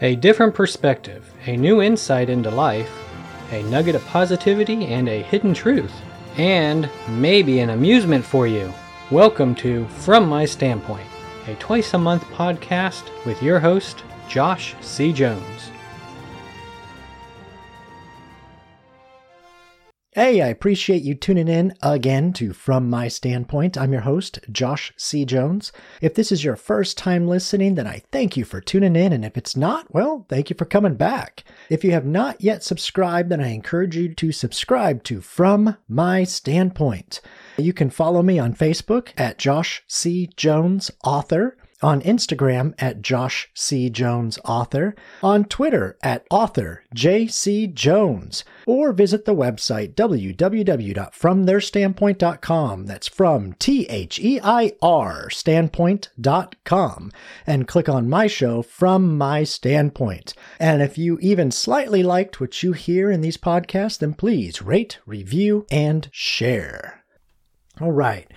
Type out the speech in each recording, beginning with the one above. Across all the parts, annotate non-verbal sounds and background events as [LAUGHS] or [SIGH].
A different perspective, a new insight into life, a nugget of positivity and a hidden truth, and maybe an amusement for you. Welcome to From My Standpoint, a twice a month podcast with your host, Josh C. Jones. Hey, I appreciate you tuning in again to From My Standpoint. I'm your host, Josh C. Jones. If this is your first time listening, then I thank you for tuning in. And if it's not, well, thank you for coming back. If you have not yet subscribed, then I encourage you to subscribe to From My Standpoint. You can follow me on Facebook at Josh C. Jones Author on Instagram at Josh C. Jones Author, on Twitter at Author J.C. Jones, or visit the website www.fromtheirstandpoint.com. That's from T H E I R standpoint.com and click on my show From My Standpoint. And if you even slightly liked what you hear in these podcasts, then please rate, review, and share. All right.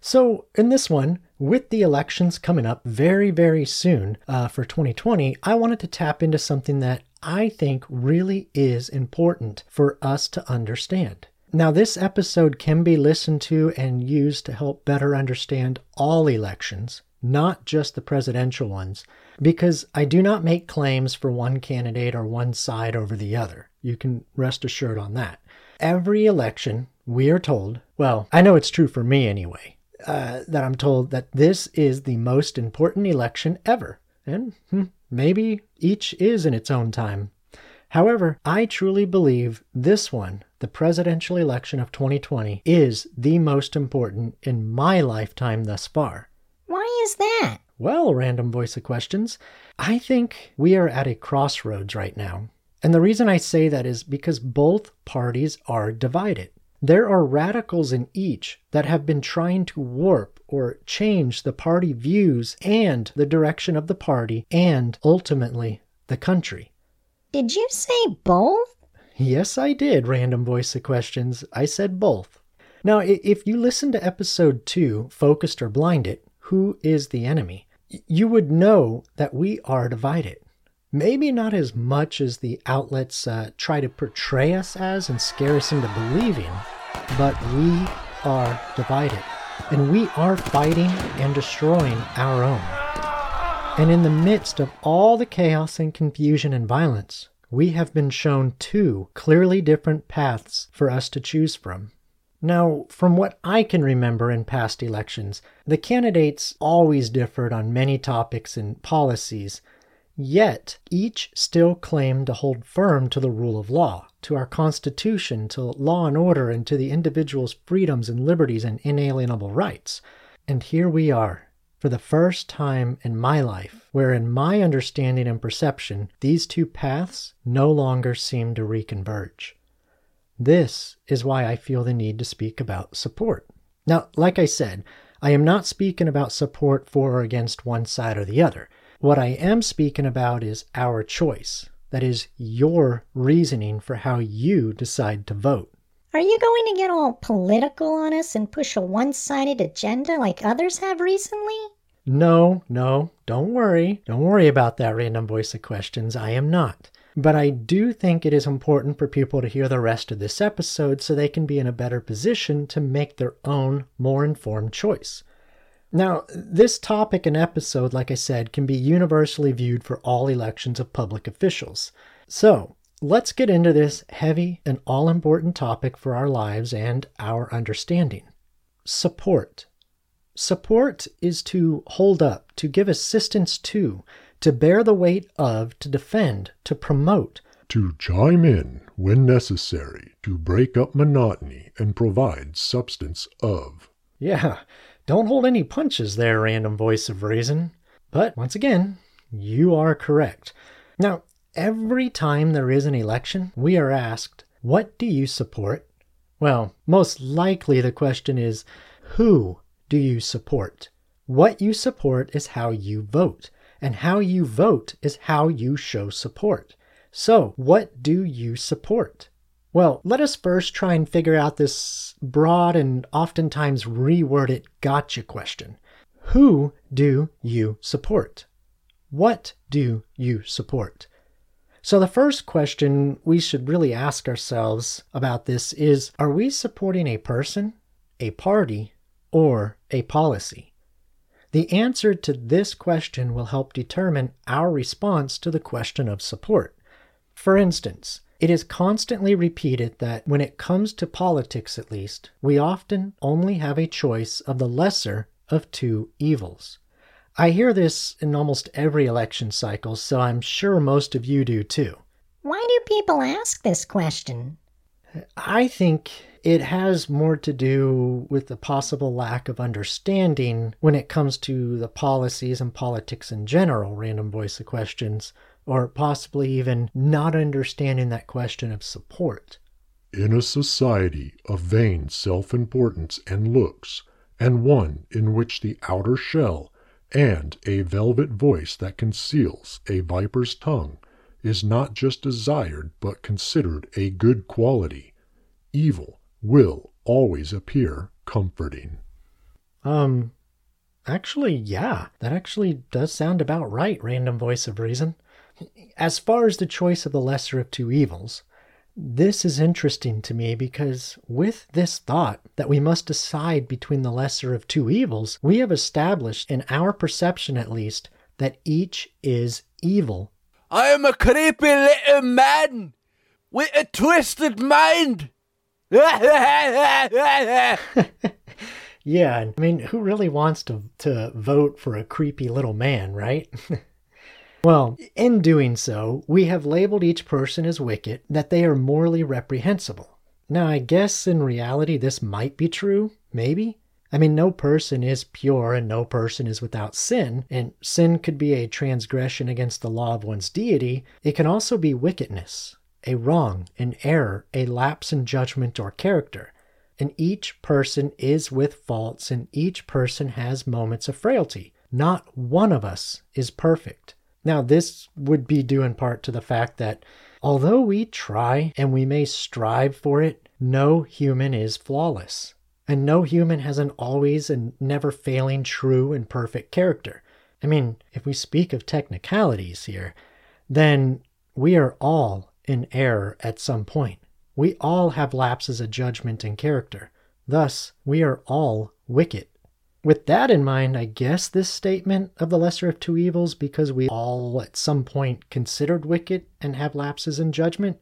So, in this one, with the elections coming up very, very soon uh, for 2020, I wanted to tap into something that I think really is important for us to understand. Now, this episode can be listened to and used to help better understand all elections, not just the presidential ones, because I do not make claims for one candidate or one side over the other. You can rest assured on that. Every election, we are told, well, I know it's true for me anyway, uh, that I'm told that this is the most important election ever. And hmm, maybe each is in its own time. However, I truly believe this one, the presidential election of 2020, is the most important in my lifetime thus far. Why is that? Well, random voice of questions, I think we are at a crossroads right now. And the reason I say that is because both parties are divided. There are radicals in each that have been trying to warp or change the party views and the direction of the party and ultimately the country. Did you say both? Yes, I did, random voice of questions. I said both. Now, if you listen to episode 2, Focused or Blinded, Who is the Enemy? You would know that we are divided. Maybe not as much as the outlets uh, try to portray us as and scare us into believing, but we are divided. And we are fighting and destroying our own. And in the midst of all the chaos and confusion and violence, we have been shown two clearly different paths for us to choose from. Now, from what I can remember in past elections, the candidates always differed on many topics and policies, Yet each still claimed to hold firm to the rule of law, to our Constitution, to law and order, and to the individual's freedoms and liberties and inalienable rights. And here we are, for the first time in my life, where in my understanding and perception, these two paths no longer seem to reconverge. This is why I feel the need to speak about support. Now, like I said, I am not speaking about support for or against one side or the other. What I am speaking about is our choice. That is your reasoning for how you decide to vote. Are you going to get all political on us and push a one sided agenda like others have recently? No, no, don't worry. Don't worry about that random voice of questions. I am not. But I do think it is important for people to hear the rest of this episode so they can be in a better position to make their own, more informed choice. Now, this topic and episode, like I said, can be universally viewed for all elections of public officials. So, let's get into this heavy and all important topic for our lives and our understanding support. Support is to hold up, to give assistance to, to bear the weight of, to defend, to promote. To chime in when necessary, to break up monotony and provide substance of. Yeah, don't hold any punches there, random voice of reason. But once again, you are correct. Now, every time there is an election, we are asked, What do you support? Well, most likely the question is, Who do you support? What you support is how you vote, and how you vote is how you show support. So, what do you support? Well, let us first try and figure out this broad and oftentimes reworded gotcha question. Who do you support? What do you support? So, the first question we should really ask ourselves about this is Are we supporting a person, a party, or a policy? The answer to this question will help determine our response to the question of support. For instance, it is constantly repeated that when it comes to politics, at least, we often only have a choice of the lesser of two evils. I hear this in almost every election cycle, so I'm sure most of you do too. Why do people ask this question? I think it has more to do with the possible lack of understanding when it comes to the policies and politics in general, random voice of questions, or possibly even not understanding that question of support. In a society of vain self importance and looks, and one in which the outer shell and a velvet voice that conceals a viper's tongue is not just desired but considered a good quality, evil will always appear comforting. Um, actually, yeah, that actually does sound about right, random voice of reason. As far as the choice of the lesser of two evils, this is interesting to me because with this thought that we must decide between the lesser of two evils, we have established, in our perception at least, that each is evil. I am a creepy little man with a twisted mind. [LAUGHS] yeah, I mean, who really wants to, to vote for a creepy little man, right? [LAUGHS] well, in doing so, we have labeled each person as wicked, that they are morally reprehensible. Now, I guess in reality this might be true, maybe. I mean, no person is pure and no person is without sin, and sin could be a transgression against the law of one's deity. It can also be wickedness, a wrong, an error, a lapse in judgment or character. And each person is with faults, and each person has moments of frailty. Not one of us is perfect. Now, this would be due in part to the fact that although we try and we may strive for it, no human is flawless. And no human has an always and never failing true and perfect character. I mean, if we speak of technicalities here, then we are all in error at some point. We all have lapses of judgment and character. Thus, we are all wicked. With that in mind, I guess this statement of the lesser of two evils, because we all at some point considered wicked and have lapses in judgment,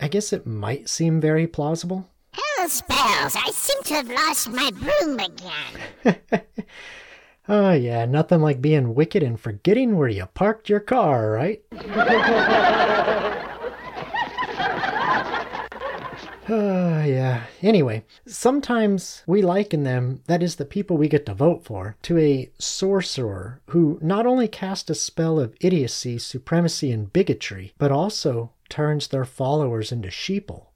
I guess it might seem very plausible. Hell spells! I seem to have lost my broom again. oh, [LAUGHS] yeah, nothing like being wicked and forgetting where you parked your car, right? [LAUGHS] Uh, [SIGHS] yeah. Anyway, sometimes we liken them, that is, the people we get to vote for, to a sorcerer who not only casts a spell of idiocy, supremacy, and bigotry, but also turns their followers into sheeple.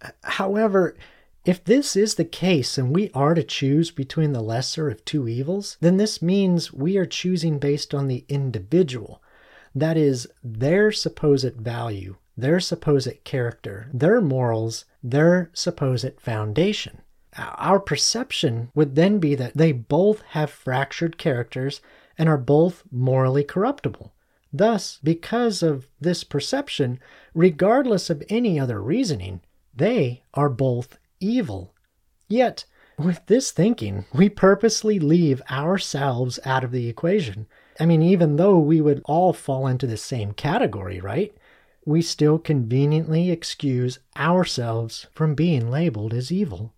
[LAUGHS] However, if this is the case and we are to choose between the lesser of two evils, then this means we are choosing based on the individual. That is, their supposed value their supposed character, their morals, their supposed foundation. Our perception would then be that they both have fractured characters and are both morally corruptible. Thus, because of this perception, regardless of any other reasoning, they are both evil. Yet, with this thinking, we purposely leave ourselves out of the equation. I mean, even though we would all fall into the same category, right? We still conveniently excuse ourselves from being labeled as evil.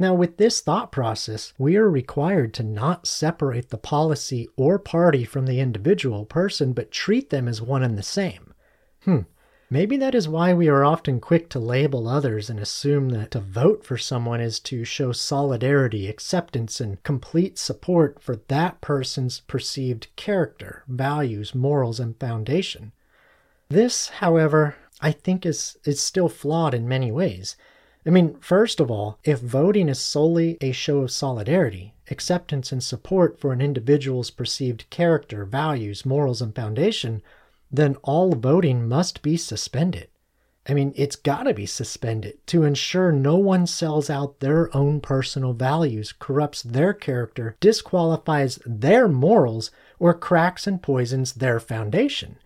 Now, with this thought process, we are required to not separate the policy or party from the individual person, but treat them as one and the same. Hmm, maybe that is why we are often quick to label others and assume that to vote for someone is to show solidarity, acceptance, and complete support for that person's perceived character, values, morals, and foundation. This, however, I think is, is still flawed in many ways. I mean, first of all, if voting is solely a show of solidarity, acceptance, and support for an individual's perceived character, values, morals, and foundation, then all voting must be suspended. I mean, it's got to be suspended to ensure no one sells out their own personal values, corrupts their character, disqualifies their morals, or cracks and poisons their foundation.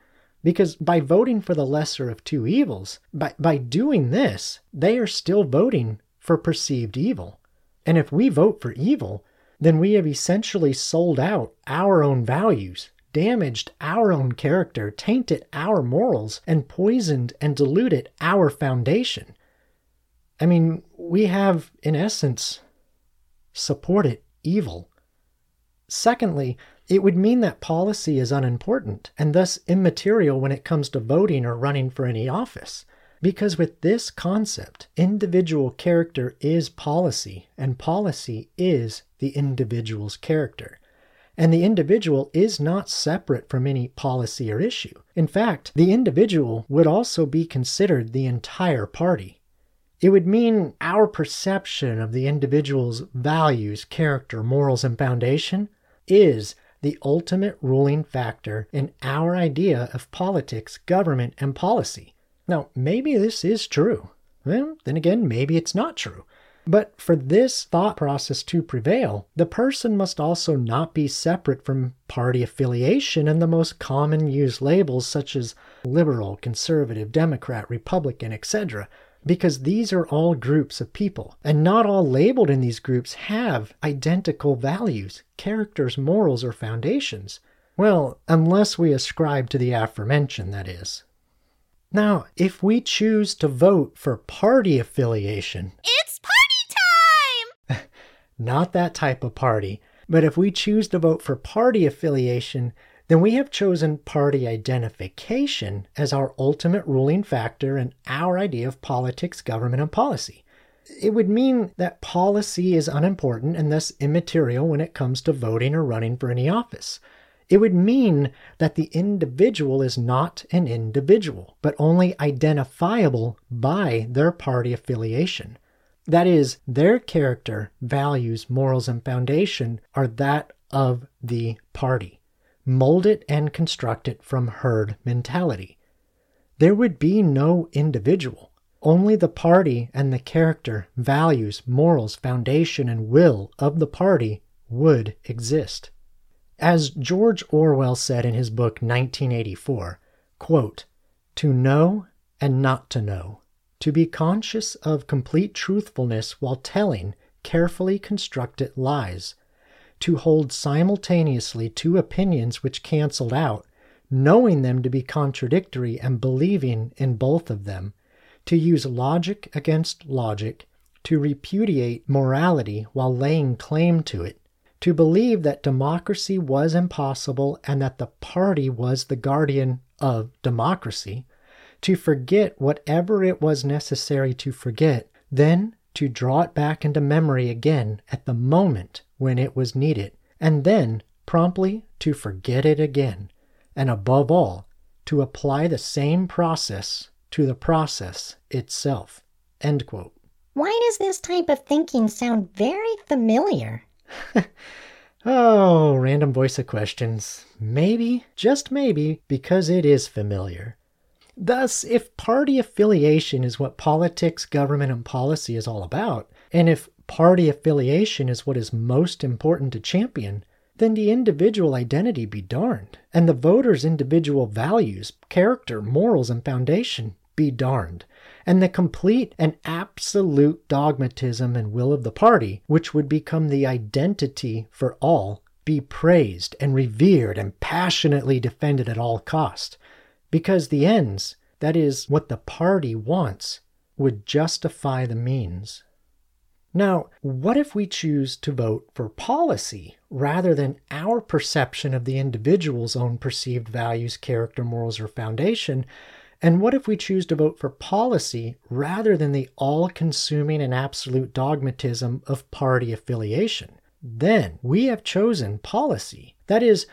Because by voting for the lesser of two evils, by, by doing this, they are still voting for perceived evil. And if we vote for evil, then we have essentially sold out our own values, damaged our own character, tainted our morals, and poisoned and diluted our foundation. I mean, we have, in essence, supported evil. Secondly, it would mean that policy is unimportant and thus immaterial when it comes to voting or running for any office. Because with this concept, individual character is policy, and policy is the individual's character. And the individual is not separate from any policy or issue. In fact, the individual would also be considered the entire party. It would mean our perception of the individual's values, character, morals, and foundation is the ultimate ruling factor in our idea of politics, government, and policy. Now, maybe this is true. Well, then again, maybe it's not true. But for this thought process to prevail, the person must also not be separate from party affiliation and the most common used labels such as liberal, conservative, Democrat, Republican, etc because these are all groups of people, and not all labeled in these groups have identical values, characters, morals, or foundations. Well, unless we ascribe to the aforementioned, that is. Now, if we choose to vote for party affiliation, It's party time! [LAUGHS] not that type of party, but if we choose to vote for party affiliation, then we have chosen party identification as our ultimate ruling factor in our idea of politics, government, and policy. It would mean that policy is unimportant and thus immaterial when it comes to voting or running for any office. It would mean that the individual is not an individual, but only identifiable by their party affiliation. That is, their character, values, morals, and foundation are that of the party mold it and construct it from herd mentality. There would be no individual. Only the party and the character, values, morals, foundation, and will of the party would exist. As George Orwell said in his book 1984, quote, To know and not to know, to be conscious of complete truthfulness while telling carefully constructed lies, to hold simultaneously two opinions which canceled out, knowing them to be contradictory and believing in both of them, to use logic against logic, to repudiate morality while laying claim to it, to believe that democracy was impossible and that the party was the guardian of democracy, to forget whatever it was necessary to forget, then to draw it back into memory again at the moment when it was needed, and then promptly to forget it again, and above all, to apply the same process to the process itself. End quote. Why does this type of thinking sound very familiar? [LAUGHS] Oh, random voice of questions. Maybe, just maybe, because it is familiar. Thus, if party affiliation is what politics, government, and policy is all about, and if party affiliation is what is most important to champion, then the individual identity be darned, and the voter's individual values, character, morals, and foundation be darned, and the complete and absolute dogmatism and will of the party, which would become the identity for all, be praised and revered and passionately defended at all cost, because the ends, that is, what the party wants, would justify the means. Now, what if we choose to vote for policy rather than our perception of the individual's own perceived values, character, morals, or foundation? And what if we choose to vote for policy rather than the all consuming and absolute dogmatism of party affiliation? Then we have chosen policy. That is,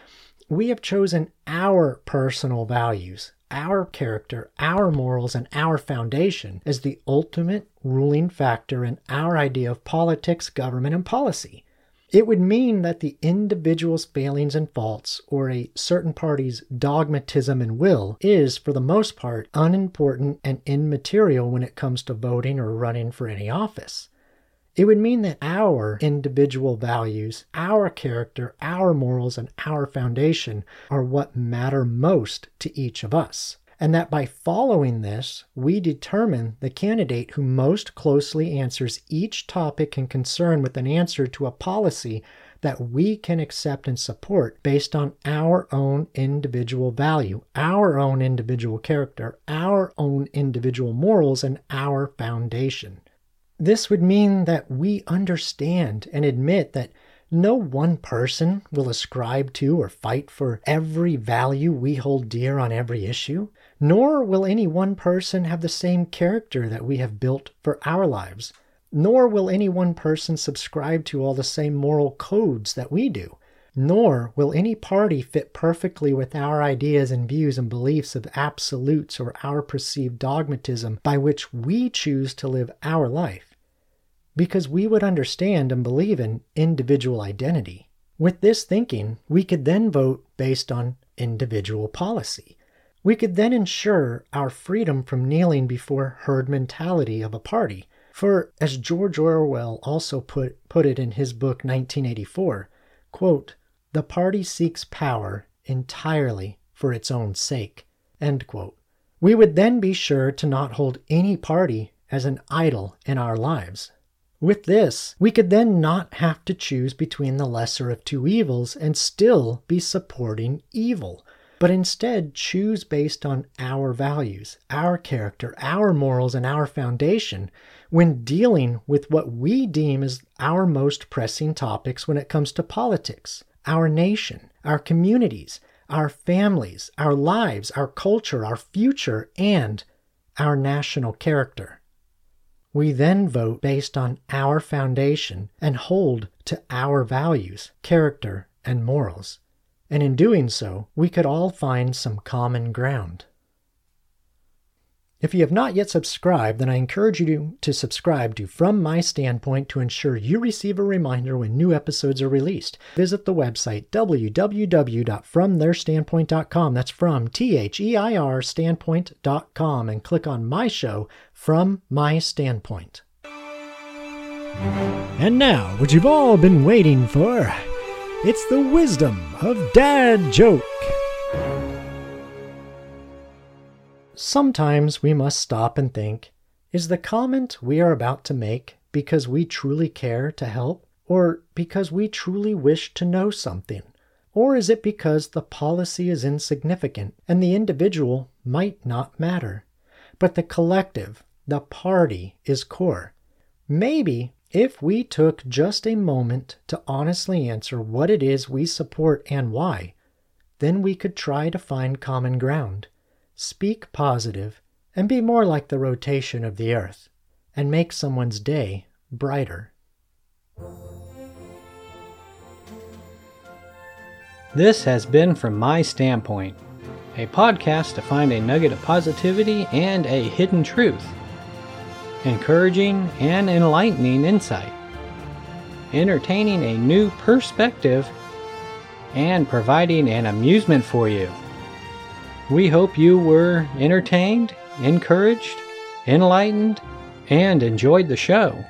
we have chosen our personal values, our character, our morals, and our foundation as the ultimate ruling factor in our idea of politics, government, and policy. It would mean that the individual's failings and faults, or a certain party's dogmatism and will, is, for the most part, unimportant and immaterial when it comes to voting or running for any office. It would mean that our individual values, our character, our morals, and our foundation are what matter most to each of us. And that by following this, we determine the candidate who most closely answers each topic and concern with an answer to a policy that we can accept and support based on our own individual value, our own individual character, our own individual morals, and our foundation. This would mean that we understand and admit that no one person will ascribe to or fight for every value we hold dear on every issue, nor will any one person have the same character that we have built for our lives, nor will any one person subscribe to all the same moral codes that we do. Nor will any party fit perfectly with our ideas and views and beliefs of absolutes or our perceived dogmatism by which we choose to live our life because we would understand and believe in individual identity. With this thinking, we could then vote based on individual policy. We could then ensure our freedom from kneeling before herd mentality of a party. For, as George Orwell also put, put it in his book 1984, quote, the party seeks power entirely for its own sake. End quote. We would then be sure to not hold any party as an idol in our lives. With this, we could then not have to choose between the lesser of two evils and still be supporting evil, but instead choose based on our values, our character, our morals, and our foundation when dealing with what we deem as our most pressing topics when it comes to politics, our nation, our communities, our families, our lives, our culture, our future, and our national character. We then vote based on our foundation and hold to our values, character, and morals. And in doing so, we could all find some common ground. If you have not yet subscribed, then I encourage you to subscribe to From My Standpoint to ensure you receive a reminder when new episodes are released. Visit the website www.fromtheirstandpoint.com. That's from T H E I R standpoint.com and click on my show, From My Standpoint. And now, what you've all been waiting for it's the wisdom of Dad Joke. Sometimes we must stop and think is the comment we are about to make because we truly care to help, or because we truly wish to know something? Or is it because the policy is insignificant and the individual might not matter? But the collective, the party, is core. Maybe if we took just a moment to honestly answer what it is we support and why, then we could try to find common ground speak positive, and be more like the rotation of the earth, and make someone's day brighter. This has been From My Standpoint, a podcast to find a nugget of positivity and a hidden truth, encouraging and enlightening insight, entertaining a new perspective, and providing an amusement for you. We hope you were entertained, encouraged, enlightened, and enjoyed the show.